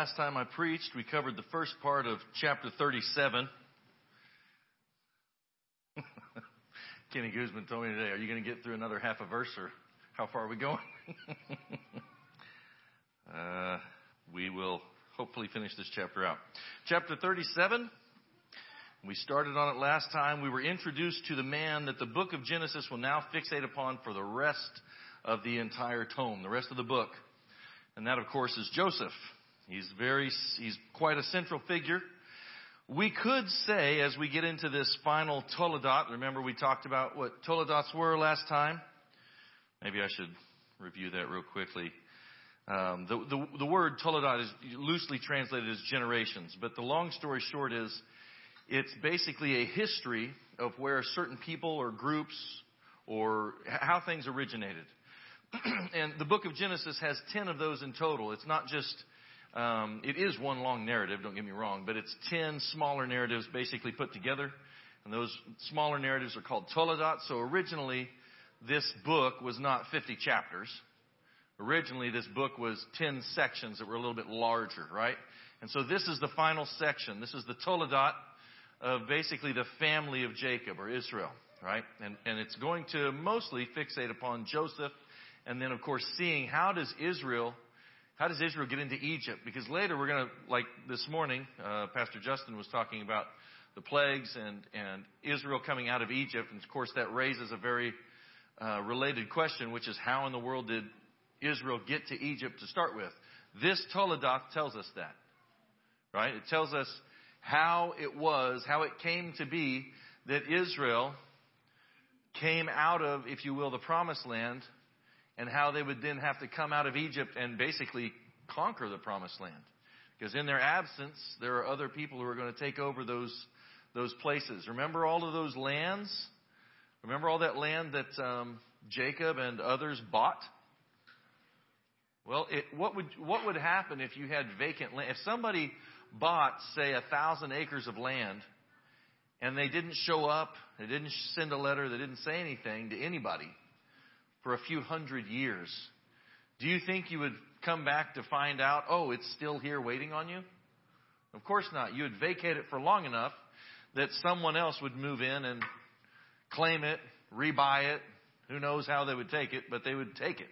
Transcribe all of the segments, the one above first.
last time I preached, we covered the first part of chapter 37. Kenny Guzman told me today, are you going to get through another half a verse or how far are we going? uh, we will hopefully finish this chapter out. Chapter 37. We started on it last time. We were introduced to the man that the book of Genesis will now fixate upon for the rest of the entire tome, the rest of the book. And that, of course, is Joseph. He's very, he's quite a central figure. We could say, as we get into this final Toledot, remember we talked about what Toledots were last time? Maybe I should review that real quickly. Um, the, the, the word Toledot is loosely translated as generations, but the long story short is it's basically a history of where certain people or groups or how things originated. and the book of Genesis has 10 of those in total. It's not just, um, it is one long narrative, don't get me wrong, but it's 10 smaller narratives basically put together. And those smaller narratives are called Toledot. So originally, this book was not 50 chapters. Originally, this book was 10 sections that were a little bit larger, right? And so this is the final section. This is the Toledot of basically the family of Jacob or Israel, right? And, and it's going to mostly fixate upon Joseph and then of course seeing how does Israel how does Israel get into Egypt? Because later we're going to, like this morning, uh, Pastor Justin was talking about the plagues and, and Israel coming out of Egypt. And of course that raises a very uh, related question, which is how in the world did Israel get to Egypt to start with? This Toledot tells us that. Right? It tells us how it was, how it came to be that Israel came out of, if you will, the promised land and how they would then have to come out of Egypt and basically conquer the promised land. Because in their absence, there are other people who are going to take over those, those places. Remember all of those lands? Remember all that land that um, Jacob and others bought? Well, it, what would what would happen if you had vacant land? If somebody bought, say, a thousand acres of land, and they didn't show up, they didn't send a letter, they didn't say anything to anybody, for a few hundred years, do you think you would come back to find out, oh, it's still here waiting on you? Of course not. You would vacate it for long enough that someone else would move in and claim it, rebuy it. Who knows how they would take it, but they would take it.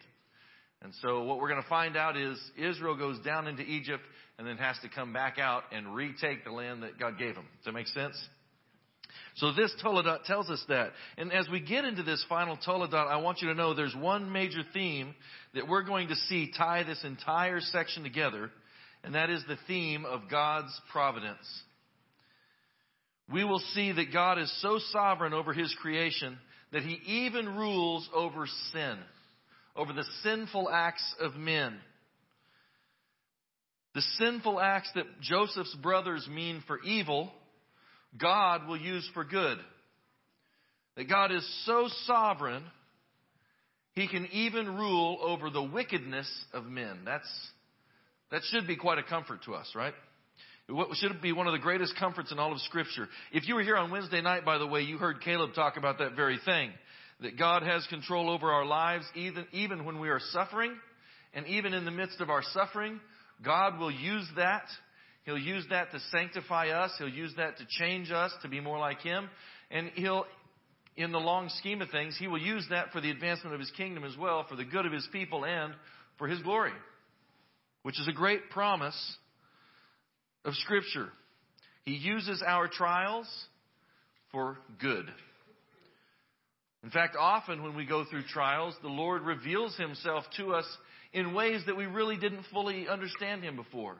And so what we're going to find out is Israel goes down into Egypt and then has to come back out and retake the land that God gave them. Does that make sense? So this Toledot tells us that. And as we get into this final Toledot, I want you to know there's one major theme that we're going to see tie this entire section together, and that is the theme of God's providence. We will see that God is so sovereign over His creation that He even rules over sin, over the sinful acts of men. The sinful acts that Joseph's brothers mean for evil, God will use for good. That God is so sovereign, He can even rule over the wickedness of men. That's, that should be quite a comfort to us, right? What should be one of the greatest comforts in all of Scripture. If you were here on Wednesday night, by the way, you heard Caleb talk about that very thing. That God has control over our lives even, even when we are suffering. And even in the midst of our suffering, God will use that He'll use that to sanctify us. He'll use that to change us to be more like Him. And He'll, in the long scheme of things, He will use that for the advancement of His kingdom as well, for the good of His people and for His glory. Which is a great promise of Scripture. He uses our trials for good. In fact, often when we go through trials, the Lord reveals Himself to us in ways that we really didn't fully understand Him before.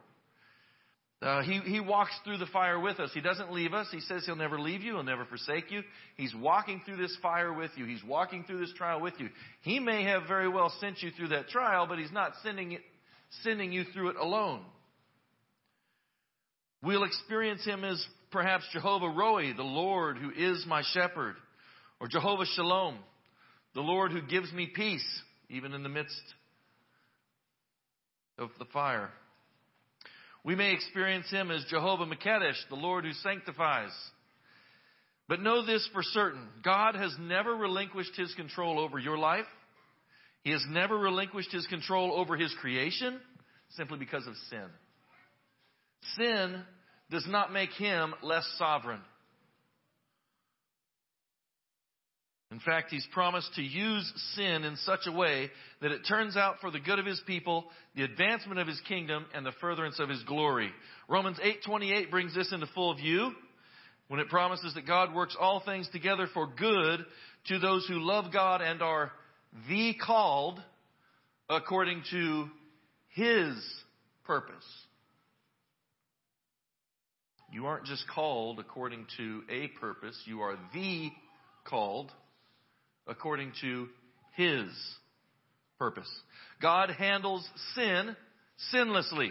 Uh, he, he walks through the fire with us. He doesn't leave us. He says he'll never leave you. He'll never forsake you. He's walking through this fire with you. He's walking through this trial with you. He may have very well sent you through that trial, but he's not sending it, sending you through it alone. We'll experience him as perhaps Jehovah Roi, the Lord who is my shepherd, or Jehovah Shalom, the Lord who gives me peace, even in the midst of the fire. We may experience him as Jehovah Makedesh, the Lord who sanctifies. But know this for certain God has never relinquished his control over your life. He has never relinquished his control over his creation simply because of sin. Sin does not make him less sovereign. In fact, he's promised to use sin in such a way that it turns out for the good of his people, the advancement of his kingdom, and the furtherance of his glory. Romans 8:28 brings this into full view when it promises that God works all things together for good to those who love God and are the called according to his purpose. You aren't just called according to a purpose, you are the called according to His purpose. God handles sin sinlessly.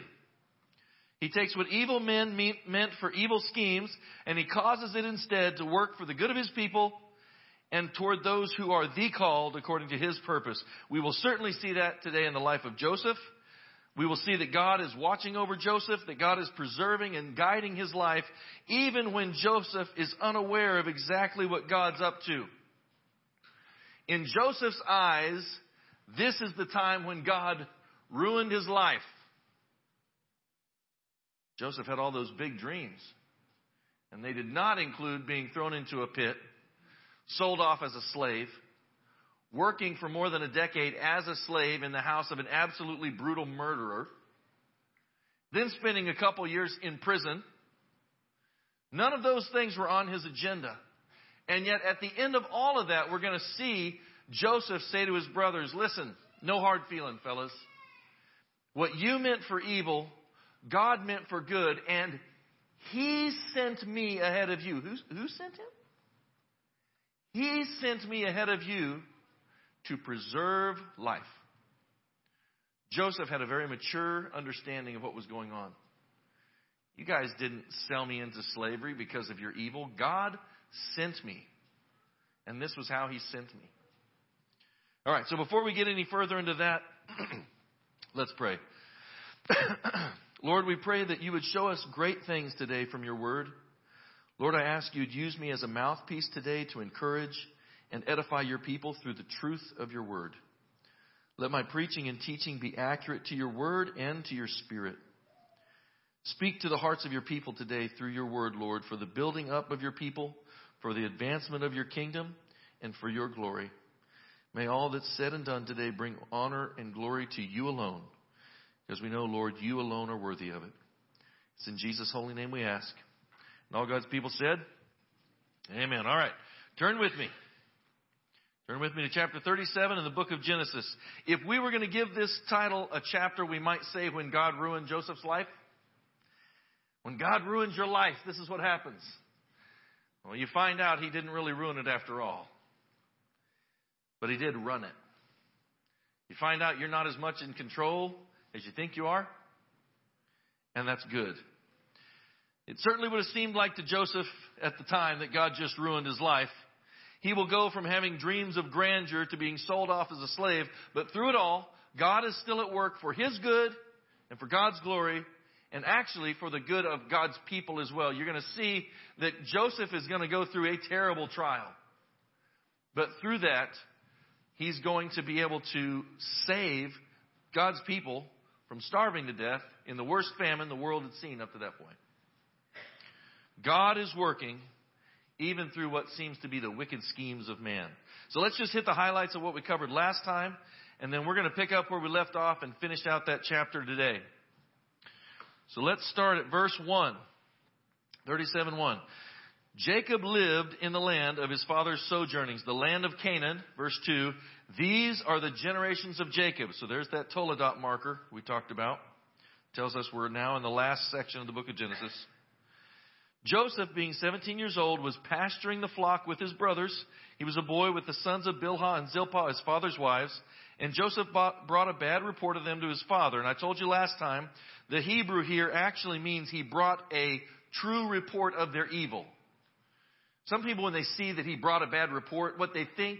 He takes what evil men meant for evil schemes and He causes it instead to work for the good of His people and toward those who are the called according to His purpose. We will certainly see that today in the life of Joseph. We will see that God is watching over Joseph, that God is preserving and guiding his life, even when Joseph is unaware of exactly what God's up to. In Joseph's eyes, this is the time when God ruined his life. Joseph had all those big dreams, and they did not include being thrown into a pit, sold off as a slave, working for more than a decade as a slave in the house of an absolutely brutal murderer, then spending a couple years in prison. None of those things were on his agenda. And yet, at the end of all of that, we're going to see Joseph say to his brothers, Listen, no hard feeling, fellas. What you meant for evil, God meant for good, and He sent me ahead of you. Who, who sent Him? He sent me ahead of you to preserve life. Joseph had a very mature understanding of what was going on. You guys didn't sell me into slavery because of your evil. God sent me. And this was how he sent me. All right, so before we get any further into that, let's pray. Lord, we pray that you would show us great things today from your word. Lord, I ask you'd use me as a mouthpiece today to encourage and edify your people through the truth of your word. Let my preaching and teaching be accurate to your word and to your spirit. Speak to the hearts of your people today through your word, Lord, for the building up of your people for the advancement of your kingdom and for your glory. May all that's said and done today bring honor and glory to you alone, because we know, Lord, you alone are worthy of it. It's in Jesus' holy name we ask. And all God's people said, Amen. All right. Turn with me. Turn with me to chapter 37 in the book of Genesis. If we were going to give this title a chapter, we might say when God ruined Joseph's life. When God ruins your life, this is what happens. Well, you find out he didn't really ruin it after all. But he did run it. You find out you're not as much in control as you think you are. And that's good. It certainly would have seemed like to Joseph at the time that God just ruined his life. He will go from having dreams of grandeur to being sold off as a slave. But through it all, God is still at work for his good and for God's glory and actually for the good of God's people as well. You're going to see that Joseph is going to go through a terrible trial. But through that, he's going to be able to save God's people from starving to death in the worst famine the world had seen up to that point. God is working even through what seems to be the wicked schemes of man. So let's just hit the highlights of what we covered last time, and then we're going to pick up where we left off and finish out that chapter today. So let's start at verse 1. 37 1. Jacob lived in the land of his father's sojournings, the land of Canaan. Verse 2. These are the generations of Jacob. So there's that Toledot marker we talked about. Tells us we're now in the last section of the book of Genesis. Joseph, being 17 years old, was pasturing the flock with his brothers. He was a boy with the sons of Bilhah and Zilpah, his father's wives. And Joseph brought a bad report of them to his father. And I told you last time, the Hebrew here actually means he brought a true report of their evil. Some people, when they see that he brought a bad report, what they think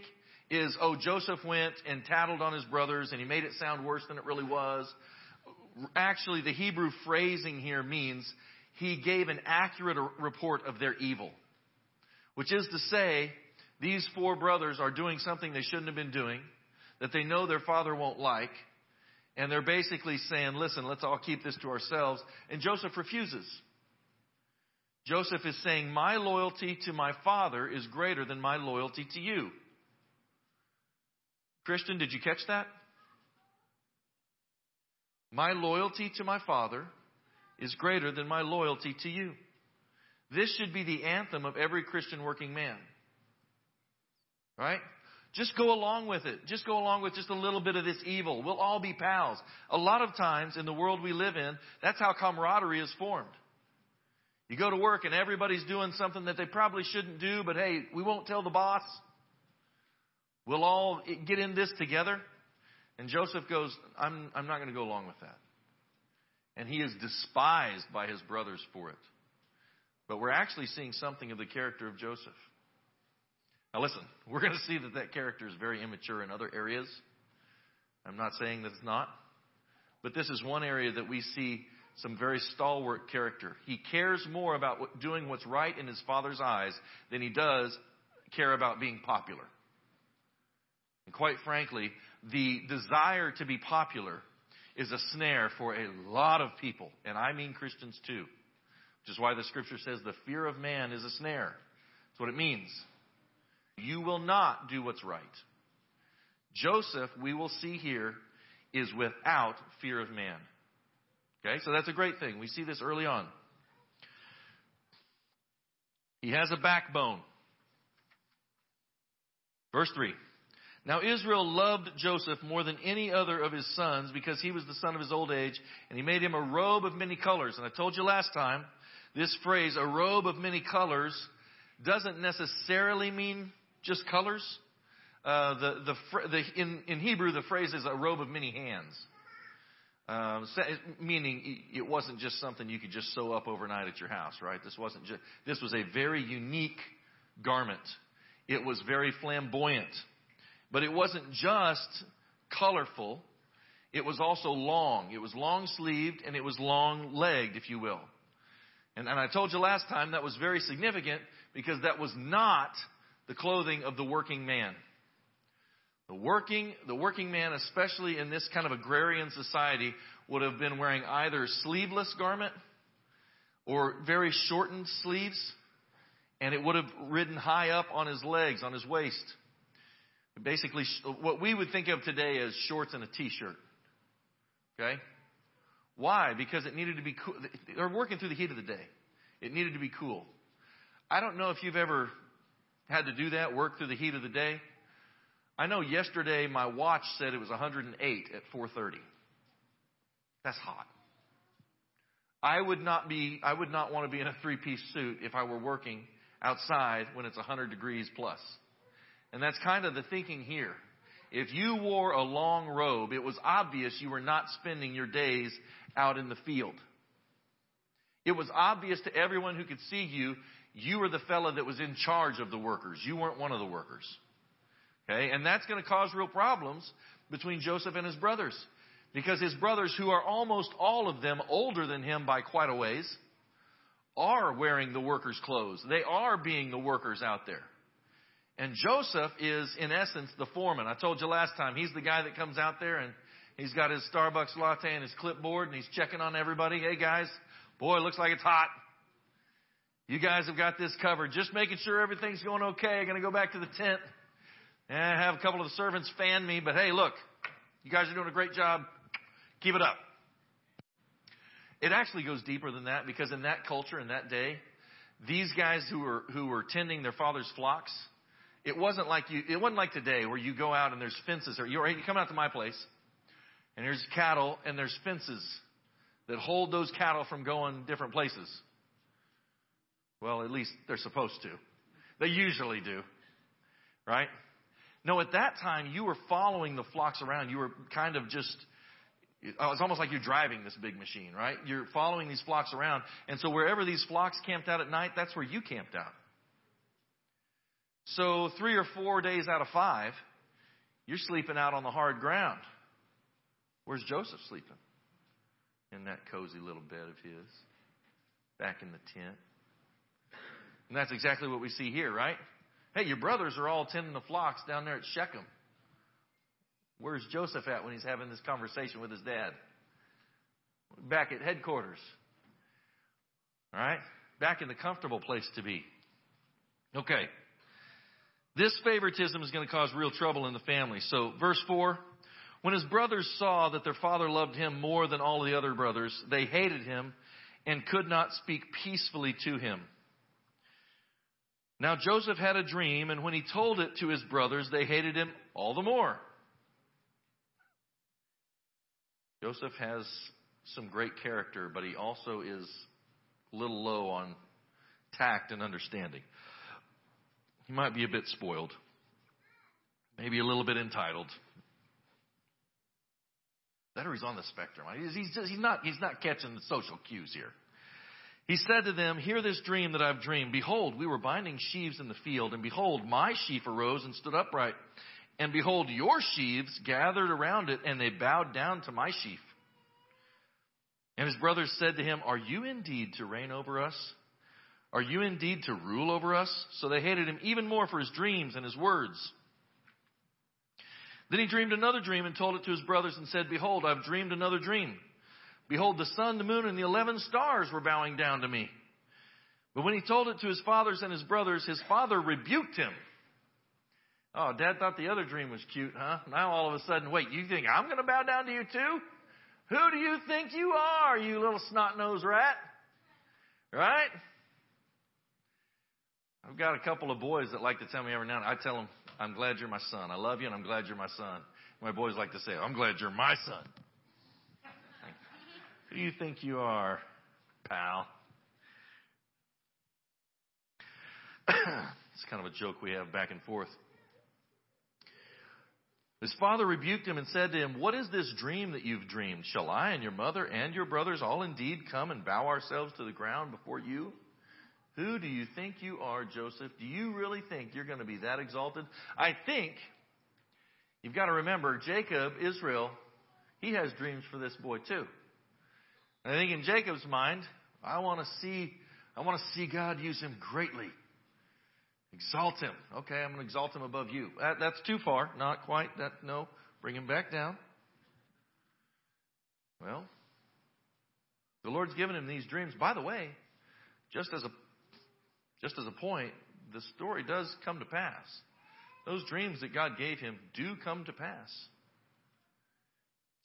is, oh, Joseph went and tattled on his brothers and he made it sound worse than it really was. Actually, the Hebrew phrasing here means he gave an accurate report of their evil. Which is to say, these four brothers are doing something they shouldn't have been doing, that they know their father won't like, And they're basically saying, listen, let's all keep this to ourselves. And Joseph refuses. Joseph is saying, My loyalty to my father is greater than my loyalty to you. Christian, did you catch that? My loyalty to my father is greater than my loyalty to you. This should be the anthem of every Christian working man. Right? Just go along with it. Just go along with just a little bit of this evil. We'll all be pals. A lot of times in the world we live in, that's how camaraderie is formed. You go to work and everybody's doing something that they probably shouldn't do, but hey, we won't tell the boss. We'll all get in this together. And Joseph goes, I'm, I'm not going to go along with that. And he is despised by his brothers for it. But we're actually seeing something of the character of Joseph. Now, listen, we're going to see that that character is very immature in other areas. I'm not saying that it's not. But this is one area that we see some very stalwart character. He cares more about doing what's right in his father's eyes than he does care about being popular. And quite frankly, the desire to be popular is a snare for a lot of people, and I mean Christians too. Which is why the scripture says the fear of man is a snare. That's what it means. You will not do what's right. Joseph, we will see here, is without fear of man. Okay, so that's a great thing. We see this early on. He has a backbone. Verse 3. Now Israel loved Joseph more than any other of his sons because he was the son of his old age, and he made him a robe of many colors. And I told you last time, this phrase, a robe of many colors, doesn't necessarily mean just colors. Uh, the, the, the, in, in Hebrew, the phrase is a robe of many hands. Um, meaning it wasn't just something you could just sew up overnight at your house, right? This wasn't just, this was a very unique garment. It was very flamboyant. But it wasn't just colorful. It was also long. It was long sleeved and it was long legged, if you will. And, and I told you last time that was very significant because that was not the clothing of the working man. The working, the working man, especially in this kind of agrarian society, would have been wearing either sleeveless garment or very shortened sleeves, and it would have ridden high up on his legs, on his waist. Basically, what we would think of today as shorts and a t-shirt. Okay? Why? Because it needed to be cool. They're working through the heat of the day. It needed to be cool. I don't know if you've ever had to do that, work through the heat of the day. I know yesterday my watch said it was 108 at 4:30. That's hot. I would not be I would not want to be in a three-piece suit if I were working outside when it's 100 degrees plus. And that's kind of the thinking here. If you wore a long robe, it was obvious you were not spending your days out in the field. It was obvious to everyone who could see you, you were the fellow that was in charge of the workers. You weren't one of the workers. Okay? And that's going to cause real problems between Joseph and his brothers. Because his brothers, who are almost all of them older than him by quite a ways, are wearing the workers' clothes. They are being the workers out there. And Joseph is, in essence, the foreman. I told you last time, he's the guy that comes out there and he's got his Starbucks latte and his clipboard and he's checking on everybody. Hey guys, boy, looks like it's hot. You guys have got this covered. Just making sure everything's going okay. I'm going to go back to the tent eh, and have a couple of the servants fan me. But hey, look, you guys are doing a great job. Keep it up. It actually goes deeper than that because in that culture, in that day, these guys who were, who were tending their father's flocks, it wasn't like you, it wasn't like today where you go out and there's fences or you, you come out to my place and there's cattle and there's fences that hold those cattle from going different places. Well, at least they're supposed to. They usually do. Right? No, at that time you were following the flocks around. You were kind of just, it's almost like you're driving this big machine, right? You're following these flocks around. And so wherever these flocks camped out at night, that's where you camped out. So three or four days out of five, you're sleeping out on the hard ground. Where's Joseph sleeping? In that cozy little bed of his, back in the tent. And that's exactly what we see here, right? Hey, your brothers are all tending the flocks down there at Shechem. Where's Joseph at when he's having this conversation with his dad? Back at headquarters. All right? Back in the comfortable place to be. Okay. This favoritism is going to cause real trouble in the family. So, verse 4 When his brothers saw that their father loved him more than all the other brothers, they hated him and could not speak peacefully to him. Now Joseph had a dream, and when he told it to his brothers, they hated him all the more. Joseph has some great character, but he also is a little low on tact and understanding. He might be a bit spoiled, maybe a little bit entitled. Or he's on the spectrum. He's, he's, just, he's, not, he's not catching the social cues here. He said to them, Hear this dream that I've dreamed. Behold, we were binding sheaves in the field, and behold, my sheaf arose and stood upright. And behold, your sheaves gathered around it, and they bowed down to my sheaf. And his brothers said to him, Are you indeed to reign over us? Are you indeed to rule over us? So they hated him even more for his dreams and his words. Then he dreamed another dream and told it to his brothers and said, Behold, I've dreamed another dream. Behold, the sun, the moon, and the eleven stars were bowing down to me. But when he told it to his fathers and his brothers, his father rebuked him. Oh, dad thought the other dream was cute, huh? Now all of a sudden, wait, you think I'm going to bow down to you too? Who do you think you are, you little snot-nosed rat? Right? I've got a couple of boys that like to tell me every now and then, I tell them, I'm glad you're my son. I love you and I'm glad you're my son. My boys like to say, I'm glad you're my son. Who do you think you are, pal? it's kind of a joke we have back and forth. His father rebuked him and said to him, What is this dream that you've dreamed? Shall I and your mother and your brothers all indeed come and bow ourselves to the ground before you? Who do you think you are, Joseph? Do you really think you're going to be that exalted? I think you've got to remember Jacob, Israel, he has dreams for this boy too. And I think in Jacob's mind, I want to see, I want to see God use him greatly. Exalt him. Okay, I'm going to exalt him above you. That, that's too far. Not quite. That no. Bring him back down. Well, the Lord's given him these dreams. By the way, just as a just as a point, the story does come to pass. Those dreams that God gave him do come to pass.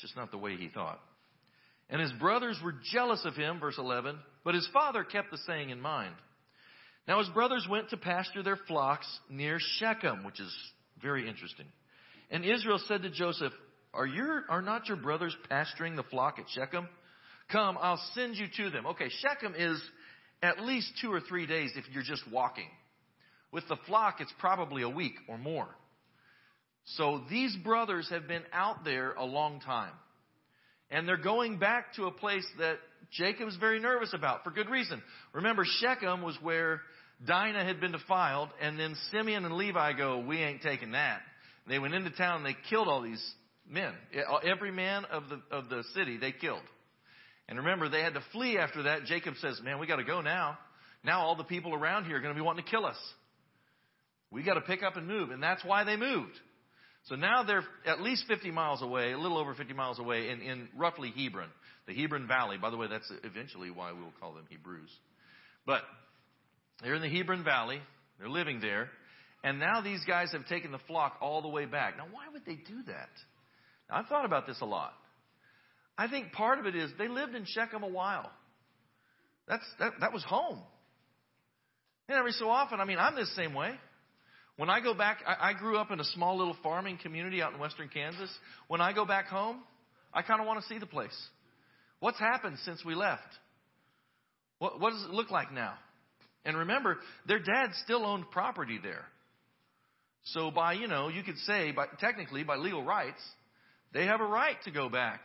Just not the way he thought. And his brothers were jealous of him, verse 11, but his father kept the saying in mind. Now his brothers went to pasture their flocks near Shechem, which is very interesting. And Israel said to Joseph, are, your, are not your brothers pasturing the flock at Shechem? Come, I'll send you to them. Okay, Shechem is at least two or three days if you're just walking. With the flock, it's probably a week or more. So these brothers have been out there a long time. And they're going back to a place that Jacob's very nervous about for good reason. Remember, Shechem was where Dinah had been defiled, and then Simeon and Levi go, We ain't taking that. They went into town and they killed all these men. Every man of the, of the city they killed. And remember, they had to flee after that. Jacob says, Man, we got to go now. Now all the people around here are going to be wanting to kill us. We got to pick up and move. And that's why they moved. So now they're at least 50 miles away, a little over 50 miles away in, in roughly Hebron, the Hebron Valley. By the way, that's eventually why we will call them Hebrews. But they're in the Hebron Valley. They're living there. And now these guys have taken the flock all the way back. Now, why would they do that? Now, I've thought about this a lot. I think part of it is they lived in Shechem a while. That's, that, that was home. And every so often, I mean, I'm this same way. When I go back, I, I grew up in a small little farming community out in western Kansas. When I go back home, I kind of want to see the place. What's happened since we left? What, what does it look like now? And remember, their dad still owned property there. So by, you know, you could say, by, technically, by legal rights, they have a right to go back.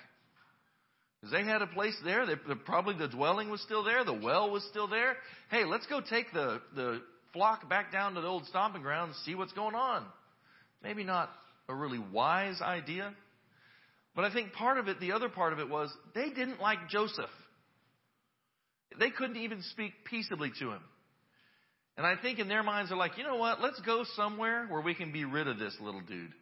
Because they had a place there. They, probably the dwelling was still there. The well was still there. Hey, let's go take the, the flock back down to the old stomping ground and see what's going on. Maybe not a really wise idea. But I think part of it, the other part of it was they didn't like Joseph. They couldn't even speak peaceably to him. And I think in their minds they're like, you know what? Let's go somewhere where we can be rid of this little dude.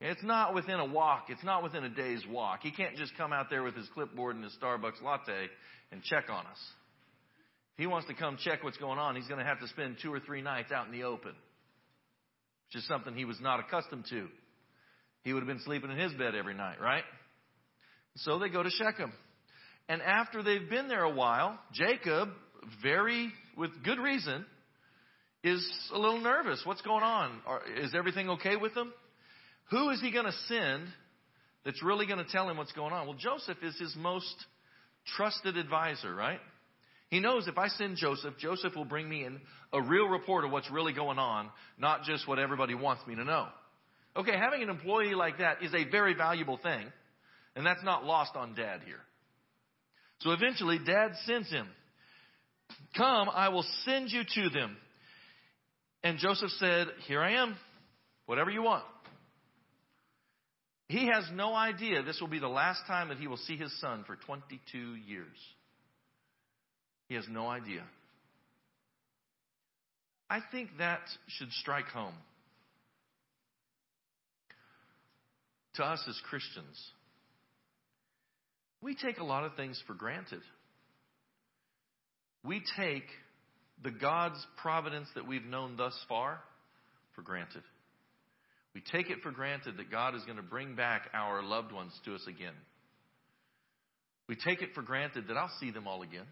It's not within a walk. It's not within a day's walk. He can't just come out there with his clipboard and his Starbucks latte and check on us. If he wants to come check what's going on, he's going to have to spend two or three nights out in the open, which is something he was not accustomed to. He would have been sleeping in his bed every night, right? So they go to Shechem. And after they've been there a while, Jacob, very, with good reason, is a little nervous. What's going on? Is everything okay with him? Who is he going to send that's really going to tell him what's going on? Well, Joseph is his most trusted advisor, right? He knows if I send Joseph, Joseph will bring me in a real report of what's really going on, not just what everybody wants me to know. Okay, having an employee like that is a very valuable thing, and that's not lost on dad here. So eventually, dad sends him. Come, I will send you to them. And Joseph said, Here I am. Whatever you want. He has no idea this will be the last time that he will see his son for 22 years. He has no idea. I think that should strike home. To us as Christians, we take a lot of things for granted. We take the God's providence that we've known thus far for granted. We take it for granted that God is going to bring back our loved ones to us again. We take it for granted that I'll see them all again.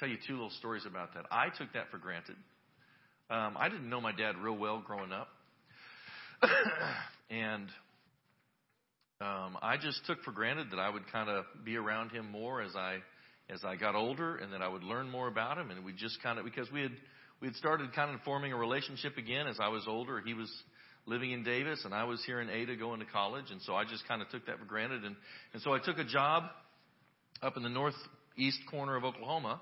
Tell you two little stories about that. I took that for granted. Um, I didn't know my dad real well growing up. and um, I just took for granted that I would kind of be around him more as I as I got older, and that I would learn more about him. And we just kind of because we had we had started kind of forming a relationship again as I was older. He was living in Davis, and I was here in Ada going to college, and so I just kind of took that for granted. And and so I took a job up in the northeast corner of Oklahoma,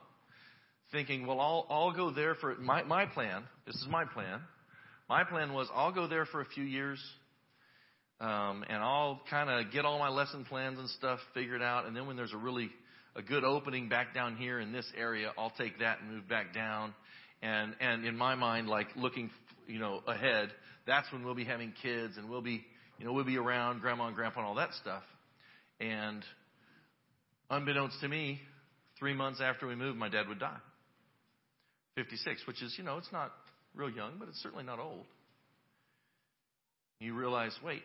thinking, well, I'll I'll go there for my my plan. This is my plan. My plan was I'll go there for a few years um, and I'll kind of get all my lesson plans and stuff figured out. And then when there's a really a good opening back down here in this area, I'll take that and move back down. And and in my mind, like looking, you know, ahead, that's when we'll be having kids and we'll be, you know, we'll be around grandma and grandpa and all that stuff. And unbeknownst to me, three months after we moved, my dad would die. 56, which is, you know, it's not real young, but it's certainly not old. You realize, wait,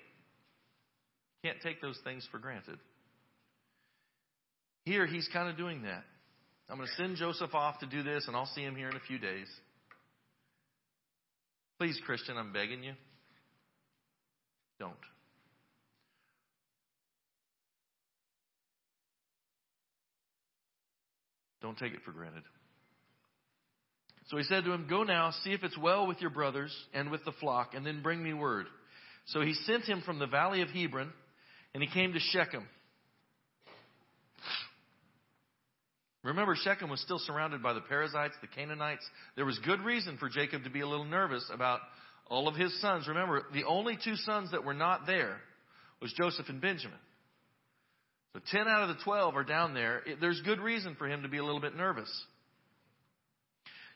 can't take those things for granted. Here, he's kind of doing that. I'm going to send Joseph off to do this, and I'll see him here in a few days. Please, Christian, I'm begging you, don't. Don't take it for granted. So he said to him, Go now, see if it's well with your brothers and with the flock, and then bring me word. So he sent him from the valley of Hebron and he came to Shechem. Remember, Shechem was still surrounded by the Perizzites, the Canaanites. There was good reason for Jacob to be a little nervous about all of his sons. Remember, the only two sons that were not there was Joseph and Benjamin. So 10 out of the 12 are down there. There's good reason for him to be a little bit nervous.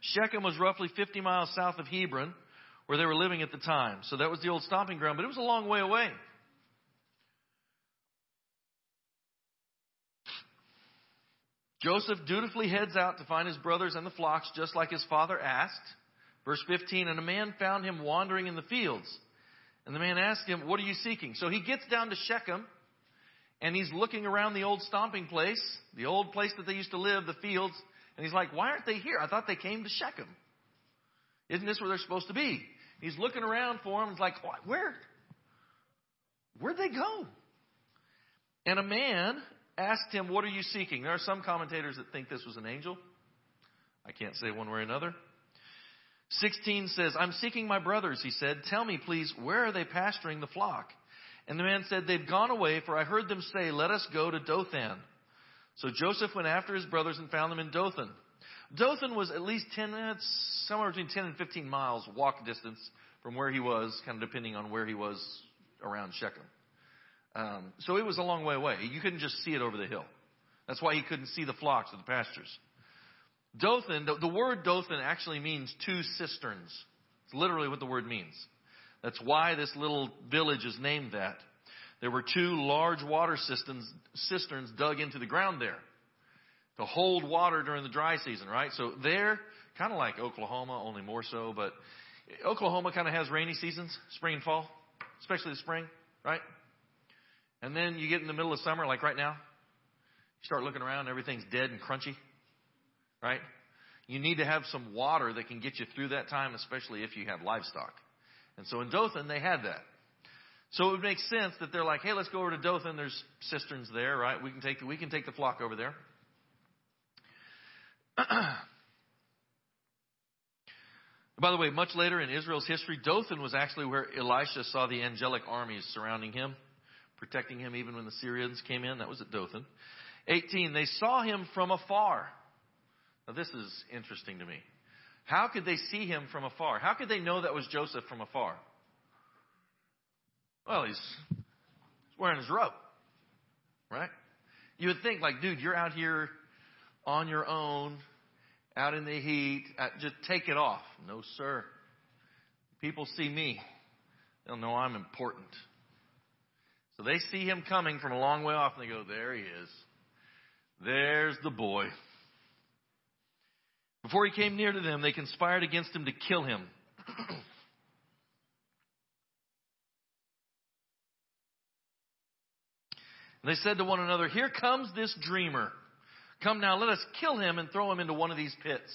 Shechem was roughly 50 miles south of Hebron, where they were living at the time. So that was the old stomping ground, but it was a long way away. Joseph dutifully heads out to find his brothers and the flocks just like his father asked. Verse 15, and a man found him wandering in the fields. And the man asked him, What are you seeking? So he gets down to Shechem and he's looking around the old stomping place, the old place that they used to live, the fields, and he's like, Why aren't they here? I thought they came to Shechem. Isn't this where they're supposed to be? He's looking around for them. He's like, Where? Where'd they go? And a man asked him, What are you seeking? There are some commentators that think this was an angel. I can't say one way or another. 16 says, I'm seeking my brothers, he said. Tell me, please, where are they pasturing the flock? And the man said, They've gone away, for I heard them say, Let us go to Dothan. So Joseph went after his brothers and found them in Dothan. Dothan was at least 10 minutes, somewhere between 10 and 15 miles walk distance from where he was, kind of depending on where he was around Shechem. Um, so it was a long way away. You couldn't just see it over the hill. That's why he couldn't see the flocks or the pastures. Dothan, the, the word Dothan actually means two cisterns. It's literally what the word means. That's why this little village is named that. There were two large water cisterns, cisterns dug into the ground there to hold water during the dry season, right? So there, kind of like Oklahoma, only more so, but Oklahoma kind of has rainy seasons, spring and fall, especially the spring, right? And then you get in the middle of summer, like right now, you start looking around, everything's dead and crunchy, right? You need to have some water that can get you through that time, especially if you have livestock. And so in Dothan, they had that. So it would make sense that they're like, hey, let's go over to Dothan. There's cisterns there, right? We can take the, we can take the flock over there. By the way, much later in Israel's history, Dothan was actually where Elisha saw the angelic armies surrounding him, protecting him even when the Syrians came in. That was at Dothan. 18, they saw him from afar. Now, this is interesting to me. How could they see him from afar? How could they know that was Joseph from afar? Well, he's, he's wearing his robe, right? You would think, like, dude, you're out here on your own, out in the heat, just take it off. No, sir. People see me. They'll know I'm important. So they see him coming from a long way off and they go, there he is. There's the boy. Before he came near to them, they conspired against him to kill him. they said to one another, Here comes this dreamer. Come now, let us kill him and throw him into one of these pits.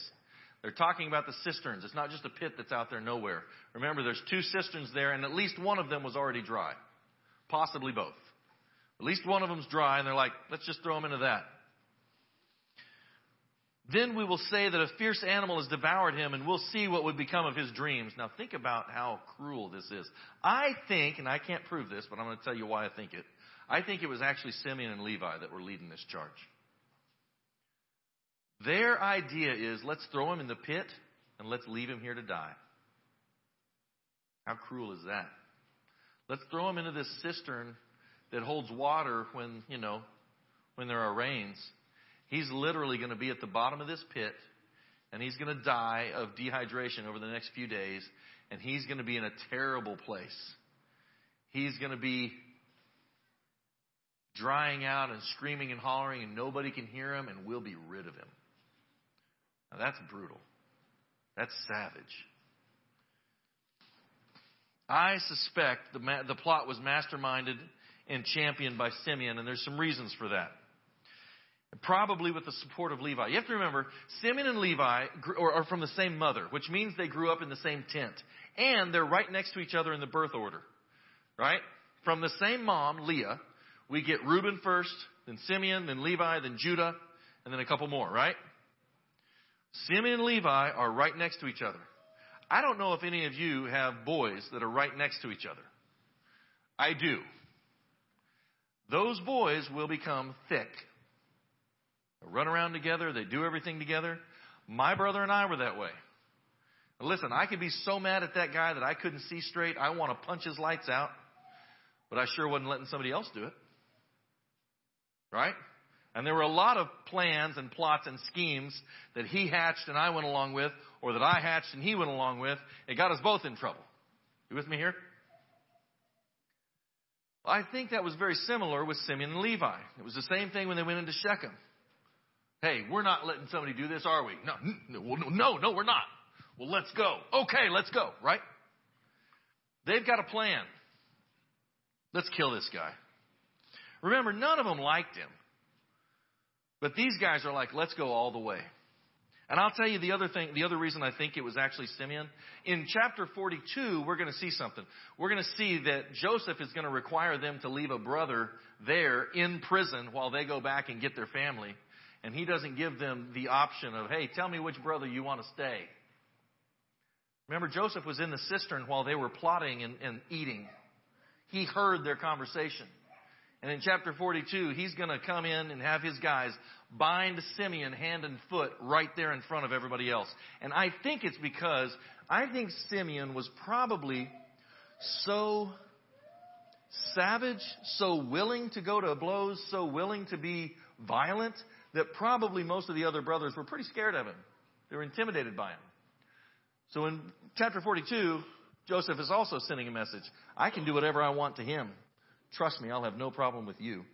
They're talking about the cisterns. It's not just a pit that's out there nowhere. Remember, there's two cisterns there, and at least one of them was already dry. Possibly both. At least one of them's dry, and they're like, let's just throw him into that. Then we will say that a fierce animal has devoured him, and we'll see what would become of his dreams. Now, think about how cruel this is. I think, and I can't prove this, but I'm going to tell you why I think it. I think it was actually Simeon and Levi that were leading this charge. Their idea is let's throw him in the pit and let's leave him here to die. How cruel is that? Let's throw him into this cistern that holds water when, you know, when there are rains. He's literally going to be at the bottom of this pit and he's going to die of dehydration over the next few days and he's going to be in a terrible place. He's going to be drying out and screaming and hollering and nobody can hear him and we'll be rid of him. Now that's brutal. That's savage. I suspect the, the plot was masterminded and championed by Simeon, and there's some reasons for that. Probably with the support of Levi. You have to remember, Simeon and Levi are from the same mother, which means they grew up in the same tent. And they're right next to each other in the birth order. Right? From the same mom, Leah, we get Reuben first, then Simeon, then Levi, then Judah, and then a couple more, right? Simeon and Levi are right next to each other. I don't know if any of you have boys that are right next to each other. I do. Those boys will become thick. They run around together, they do everything together. My brother and I were that way. Listen, I could be so mad at that guy that I couldn't see straight. I want to punch his lights out, but I sure wasn't letting somebody else do it. Right? And there were a lot of plans and plots and schemes that he hatched and I went along with, or that I hatched and he went along with. It got us both in trouble. You with me here? I think that was very similar with Simeon and Levi. It was the same thing when they went into Shechem. Hey, we're not letting somebody do this, are we? No, no, no, no, we're not. Well, let's go. Okay, let's go, right? They've got a plan. Let's kill this guy. Remember, none of them liked him. But these guys are like, let's go all the way. And I'll tell you the other thing, the other reason I think it was actually Simeon. In chapter 42, we're going to see something. We're going to see that Joseph is going to require them to leave a brother there in prison while they go back and get their family. And he doesn't give them the option of, hey, tell me which brother you want to stay. Remember, Joseph was in the cistern while they were plotting and, and eating. He heard their conversation. And in chapter 42, he's going to come in and have his guys bind Simeon hand and foot right there in front of everybody else. And I think it's because I think Simeon was probably so savage, so willing to go to blows, so willing to be violent, that probably most of the other brothers were pretty scared of him. They were intimidated by him. So in chapter 42, Joseph is also sending a message. I can do whatever I want to him. Trust me, I'll have no problem with you.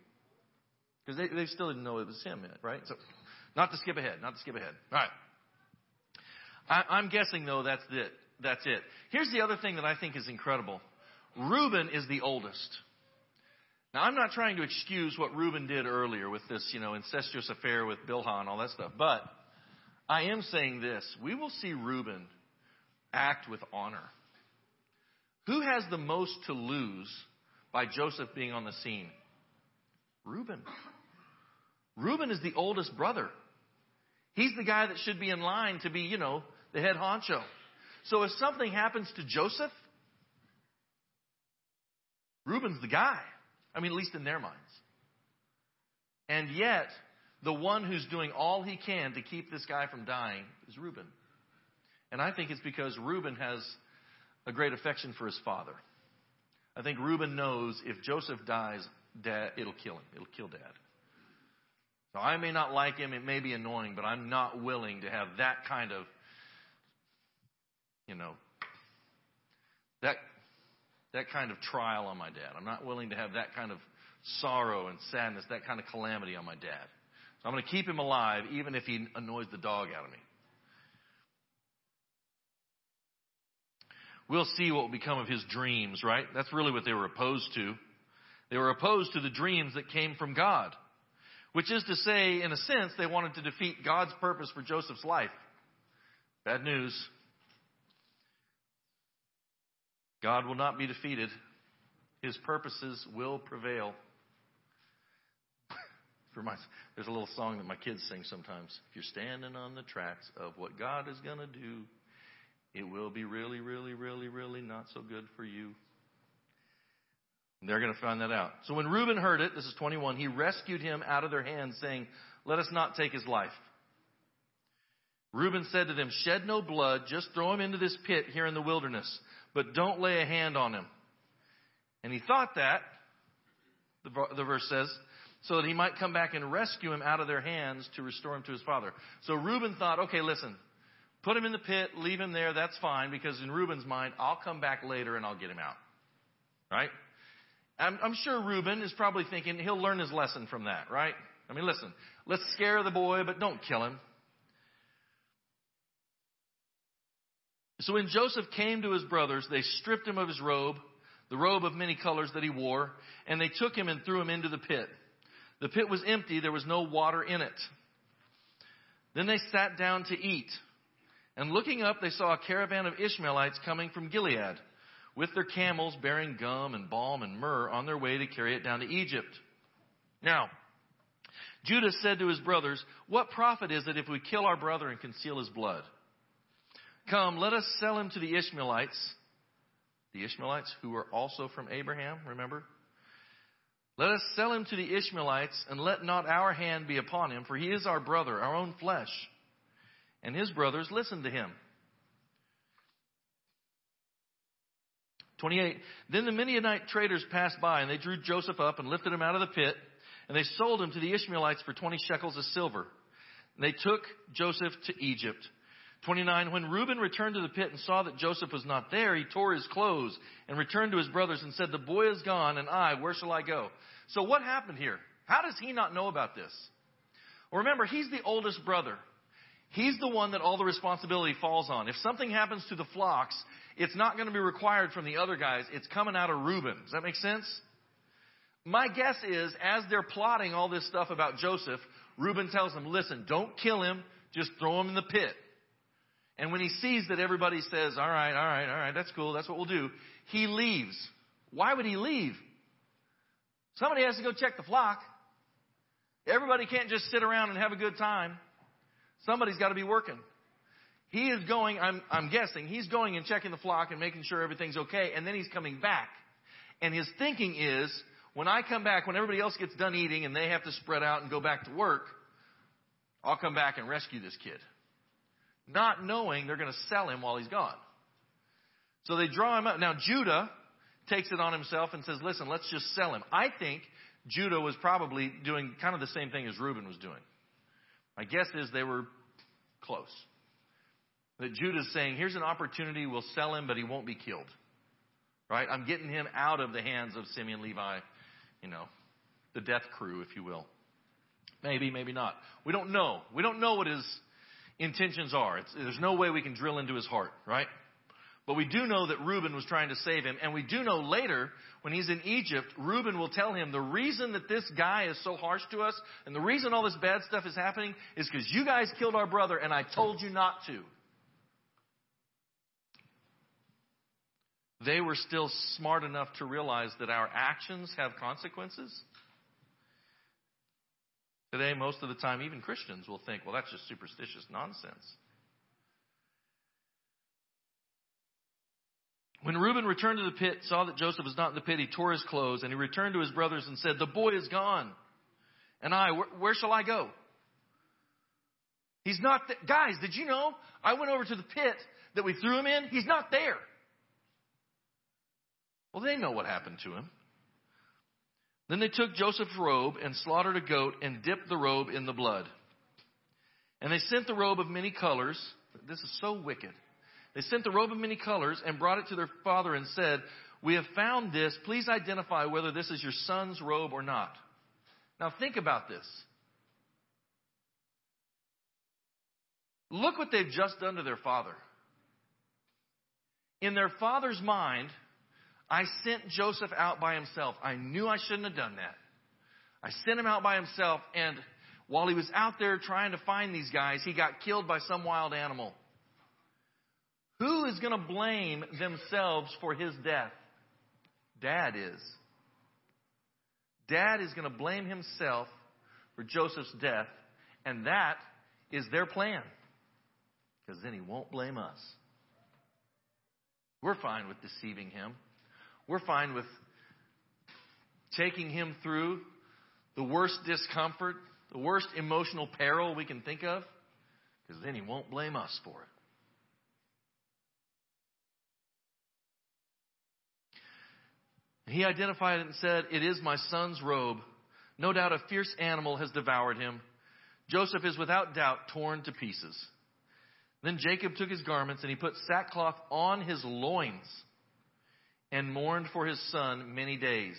Because they, they still didn't know it was him right? So, not to skip ahead, not to skip ahead. All right. I, I'm guessing, though, that's it. That's it. Here's the other thing that I think is incredible. Reuben is the oldest. Now, I'm not trying to excuse what Reuben did earlier with this, you know, incestuous affair with Bilhah and all that stuff, but I am saying this. We will see Reuben act with honor. Who has the most to lose by Joseph being on the scene? Reuben. Reuben is the oldest brother. He's the guy that should be in line to be, you know, the head honcho. So if something happens to Joseph, Reuben's the guy. I mean, at least in their minds. And yet, the one who's doing all he can to keep this guy from dying is Reuben. And I think it's because Reuben has a great affection for his father. I think Reuben knows if Joseph dies, dad, it'll kill him. It'll kill dad. So I may not like him. It may be annoying, but I'm not willing to have that kind of, you know, that that kind of trial on my dad. I'm not willing to have that kind of sorrow and sadness, that kind of calamity on my dad. So I'm going to keep him alive even if he annoys the dog out of me. We'll see what will become of his dreams, right? That's really what they were opposed to. They were opposed to the dreams that came from God. Which is to say, in a sense, they wanted to defeat God's purpose for Joseph's life. Bad news. God will not be defeated. His purposes will prevail. reminds, There's a little song that my kids sing sometimes. If you're standing on the tracks of what God is going to do, it will be really, really, really, really not so good for you. And they're going to find that out. So when Reuben heard it, this is 21, he rescued him out of their hands, saying, Let us not take his life. Reuben said to them, Shed no blood, just throw him into this pit here in the wilderness but don't lay a hand on him. And he thought that, the, the verse says, so that he might come back and rescue him out of their hands to restore him to his father. So Reuben thought, okay, listen, put him in the pit, leave him there, that's fine, because in Reuben's mind, I'll come back later and I'll get him out. Right? I'm, I'm sure Reuben is probably thinking he'll learn his lesson from that, right? I mean, listen, let's scare the boy, but don't kill him. So when Joseph came to his brothers, they stripped him of his robe, the robe of many colors that he wore, and they took him and threw him into the pit. The pit was empty, there was no water in it. Then they sat down to eat. And looking up, they saw a caravan of Ishmaelites coming from Gilead, with their camels bearing gum and balm and myrrh on their way to carry it down to Egypt. Now, Judah said to his brothers, What profit is it if we kill our brother and conceal his blood? Come, let us sell him to the Ishmaelites. The Ishmaelites who were also from Abraham, remember? Let us sell him to the Ishmaelites, and let not our hand be upon him, for he is our brother, our own flesh. And his brothers listened to him. 28. Then the Midianite traders passed by, and they drew Joseph up and lifted him out of the pit, and they sold him to the Ishmaelites for 20 shekels of silver. And they took Joseph to Egypt. 29, when Reuben returned to the pit and saw that Joseph was not there, he tore his clothes and returned to his brothers and said, the boy is gone and I, where shall I go? So what happened here? How does he not know about this? Well, remember, he's the oldest brother. He's the one that all the responsibility falls on. If something happens to the flocks, it's not going to be required from the other guys. It's coming out of Reuben. Does that make sense? My guess is, as they're plotting all this stuff about Joseph, Reuben tells them, listen, don't kill him, just throw him in the pit. And when he sees that everybody says, all right, all right, all right, that's cool, that's what we'll do, he leaves. Why would he leave? Somebody has to go check the flock. Everybody can't just sit around and have a good time. Somebody's got to be working. He is going, I'm, I'm guessing, he's going and checking the flock and making sure everything's okay, and then he's coming back. And his thinking is, when I come back, when everybody else gets done eating and they have to spread out and go back to work, I'll come back and rescue this kid not knowing they're going to sell him while he's gone. So they draw him up. Now Judah takes it on himself and says, listen, let's just sell him. I think Judah was probably doing kind of the same thing as Reuben was doing. My guess is they were close. That Judah's saying, here's an opportunity, we'll sell him, but he won't be killed. Right? I'm getting him out of the hands of Simeon, Levi, you know, the death crew, if you will. Maybe, maybe not. We don't know. We don't know what his intentions are. It's, there's no way we can drill into his heart, right? But we do know that Reuben was trying to save him. And we do know later, when he's in Egypt, Reuben will tell him the reason that this guy is so harsh to us and the reason all this bad stuff is happening is because you guys killed our brother and I told you not to. They were still smart enough to realize that our actions have consequences. Today, most of the time, even Christians will think, well, that's just superstitious nonsense. When Reuben returned to the pit, saw that Joseph was not in the pit, he tore his clothes and he returned to his brothers and said, The boy is gone. And I, where, where shall I go? He's not, th- guys, did you know? I went over to the pit that we threw him in. He's not there. Well, they know what happened to him. Then they took Joseph's robe and slaughtered a goat and dipped the robe in the blood. And they sent the robe of many colors. This is so wicked. They sent the robe of many colors and brought it to their father and said, We have found this. Please identify whether this is your son's robe or not. Now think about this. Look what they've just done to their father. In their father's mind, I sent Joseph out by himself. I knew I shouldn't have done that. I sent him out by himself, and while he was out there trying to find these guys, he got killed by some wild animal. Who is going to blame themselves for his death? Dad is. Dad is going to blame himself for Joseph's death, and that is their plan. Because then he won't blame us. We're fine with deceiving him. We're fine with taking him through the worst discomfort, the worst emotional peril we can think of, because then he won't blame us for it. He identified it and said, It is my son's robe. No doubt a fierce animal has devoured him. Joseph is without doubt torn to pieces. Then Jacob took his garments and he put sackcloth on his loins and mourned for his son many days.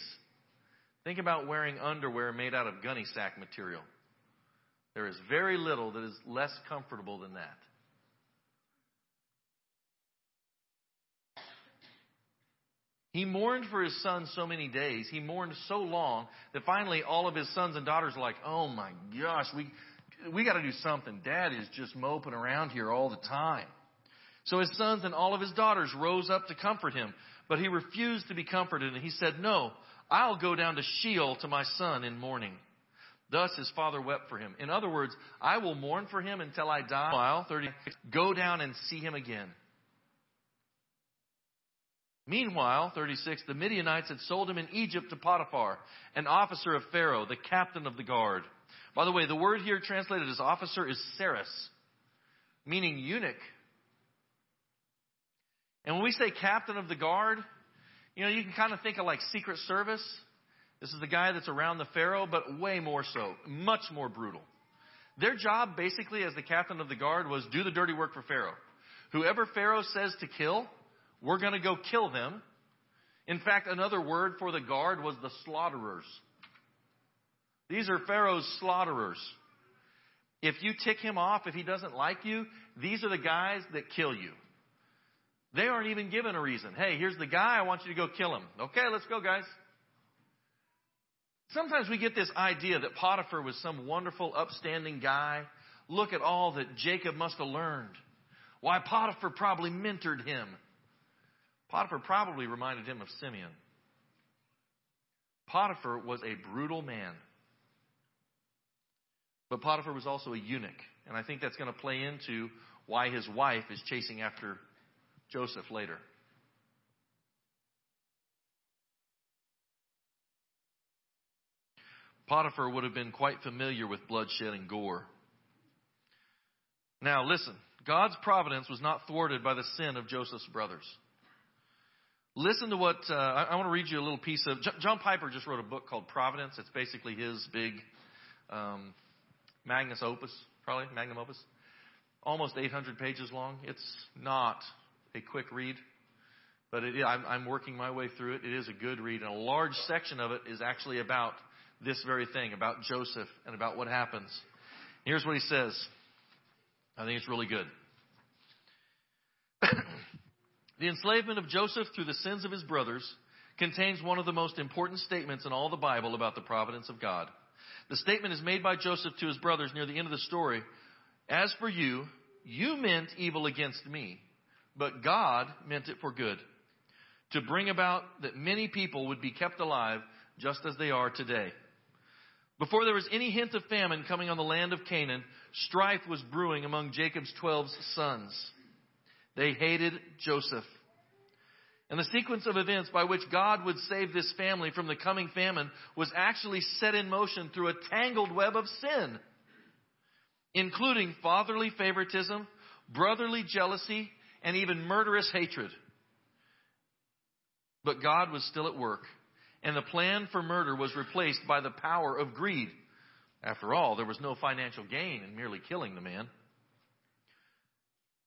Think about wearing underwear made out of gunny sack material. There is very little that is less comfortable than that. He mourned for his son so many days. He mourned so long that finally all of his sons and daughters were like, "Oh my gosh, we we got to do something. Dad is just moping around here all the time." So his sons and all of his daughters rose up to comfort him. But he refused to be comforted, and he said, No, I'll go down to Sheol to my son in mourning. Thus his father wept for him. In other words, I will mourn for him until I die. While 30, go down and see him again. Meanwhile, 36, the Midianites had sold him in Egypt to Potiphar, an officer of Pharaoh, the captain of the guard. By the way, the word here translated as officer is saris, meaning eunuch and when we say captain of the guard, you know, you can kind of think of like Secret Service. This is the guy that's around the Pharaoh, but way more so, much more brutal. Their job, basically, as the captain of the guard, was do the dirty work for Pharaoh. Whoever Pharaoh says to kill, we're going to go kill them. In fact, another word for the guard was the slaughterers. These are Pharaoh's slaughterers. If you tick him off, if he doesn't like you, these are the guys that kill you. They aren't even given a reason. Hey, here's the guy. I want you to go kill him. Okay, let's go, guys. Sometimes we get this idea that Potiphar was some wonderful, upstanding guy. Look at all that Jacob must have learned. Why Potiphar probably mentored him. Potiphar probably reminded him of Simeon. Potiphar was a brutal man. But Potiphar was also a eunuch. And I think that's going to play into why his wife is chasing after Joseph later. Potiphar would have been quite familiar with bloodshed and gore. Now, listen God's providence was not thwarted by the sin of Joseph's brothers. Listen to what uh, I, I, want to read you a little piece of. John Piper just wrote a book called Providence. It's basically his big um, magnus opus, probably magnum opus, almost 800 pages long. It's not a quick read. But it, I'm, I'm working my way through it. It is a good read, and a large section of it is actually about this very thing, about Joseph and about what happens. Here's what he says. I think it's really good. the enslavement of Joseph through the sins of his brothers contains one of the most important statements in all the Bible about the providence of God. The statement is made by Joseph to his brothers near the end of the story. As for you, you meant evil against me, but God meant it for good, to bring about that many people would be kept alive just as they are today. Before there was any hint of famine coming on the land of Canaan, strife was brewing among Jacob's twelve sons. They hated Joseph. And the sequence of events by which God would save this family from the coming famine was actually set in motion through a tangled web of sin, including fatherly favoritism, brotherly jealousy, and even murderous hatred. But God was still at work and the plan for murder was replaced by the power of greed. After all, there was no financial gain in merely killing the man.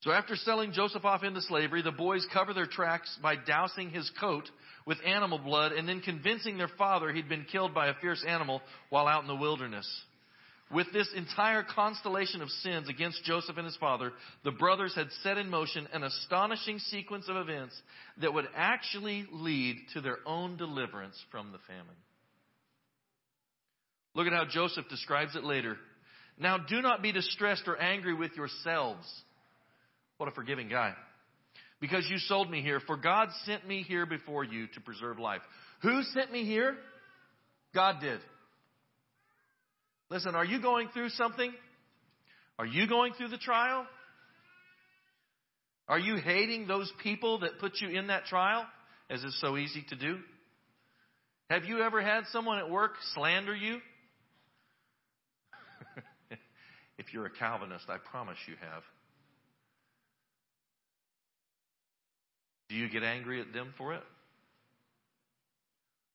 So after selling Joseph off into slavery, the boys cover their tracks by dousing his coat with animal blood and then convincing their father he'd been killed by a fierce animal while out in the wilderness. With this entire constellation of sins against Joseph and his father, the brothers had set in motion an astonishing sequence of events that would actually lead to their own deliverance from the famine. Look at how Joseph describes it later. Now do not be distressed or angry with yourselves. What a forgiving guy. Because you sold me here, for God sent me here before you to preserve life. Who sent me here? God did. Listen, are you going through something? Are you going through the trial? Are you hating those people that put you in that trial, as is so easy to do? Have you ever had someone at work slander you? if you're a Calvinist, I promise you have. Do you get angry at them for it?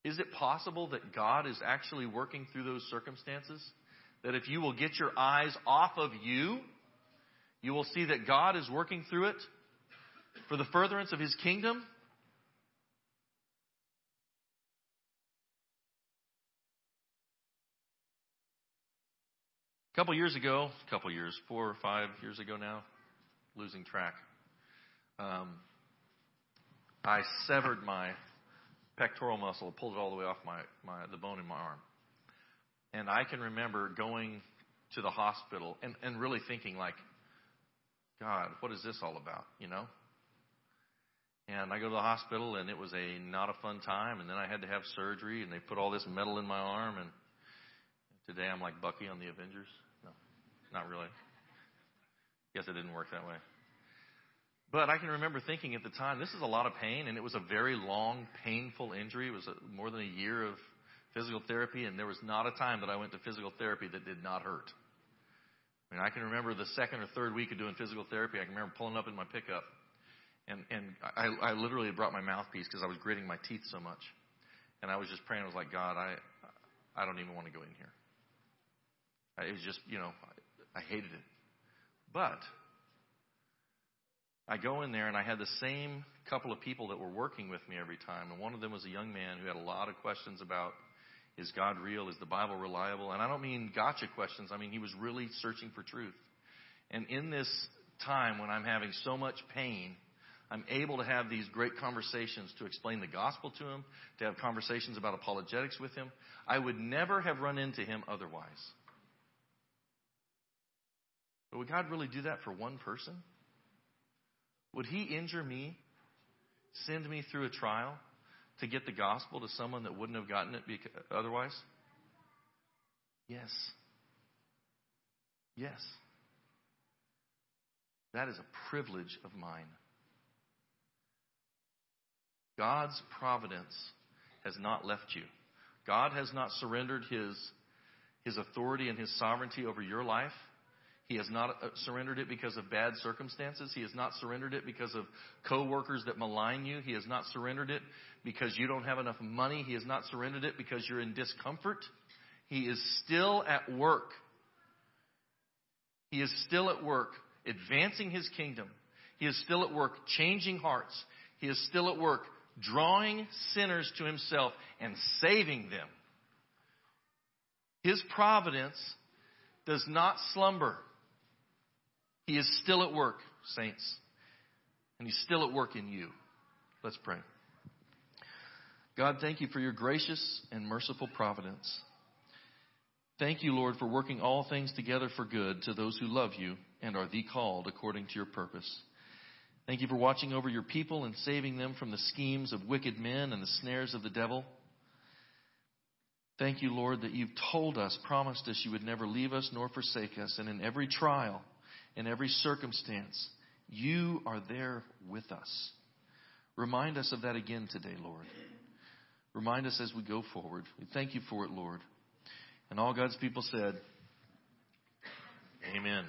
Is it possible that God is actually working through those circumstances? that if you will get your eyes off of you, you will see that God is working through it for the furtherance of His kingdom. A couple years ago, a couple years, four or five years ago now, losing track, um, I severed my pectoral muscle, pulled it all the way off my, my the bone in my arm. And I can remember going to the hospital and, and really thinking like, God, what is this all about? You know? And I go to the hospital and it was a not a fun time and then I had to have surgery and they put all this metal in my arm and today I'm like Bucky on the Avengers. No, not really. Guess it didn't work that way. But I can remember thinking at the time, this is a lot of pain, and it was a very long, painful injury. It was a, more than a year of physical therapy, and there was not a time that I went to physical therapy that did not hurt. I mean, I can remember the second or third week of doing physical therapy. I can remember pulling up in my pickup, and and I, I literally brought my mouthpiece because I was gritting my teeth so much, and I was just praying. I was like, God, I I don't even want to go in here. It was just, you know, I, I hated it, but I go in there and I had the same couple of people that were working with me every time, and one of them was a young man who had a lot of questions about is God real? Is the Bible reliable? And I don't mean gotcha questions. I mean, he was really searching for truth. And in this time when I'm having so much pain, I'm able to have these great conversations to explain the gospel to him, to have conversations about apologetics with him. I would never have run into him otherwise. But would God really do that for one person? Would he injure me, send me through a trial, to get the gospel to someone that wouldn't have gotten it otherwise? Yes. Yes. That is a privilege of mine. God's providence has not left you. God has not surrendered his, his authority and his sovereignty over your life. He has not uh, surrendered it because of bad circumstances. He has not surrendered it because of coworkers that malign you. He has not surrendered it because you don't have enough money. He has not surrendered it because you're in discomfort. He is still at work. He is still at work advancing his kingdom. He is still at work changing hearts, He is still at work, drawing sinners to himself and saving them. His providence does not slumber. He is still at work, saints. And he's still at work in you. Let's pray. God, thank you for your gracious and merciful providence. Thank you, Lord, for working all things together for good to those who love you and are the called according to your purpose. Thank you for watching over your people and saving them from the schemes of wicked men and the snares of the devil. Thank you, Lord, that you've told us, promised us you would never leave us nor forsake us. And in every trial, in every circumstance, you are there with us. Remind us of that again today, Lord. Remind us as we go forward. We thank you for it, Lord. And all God's people said, Amen.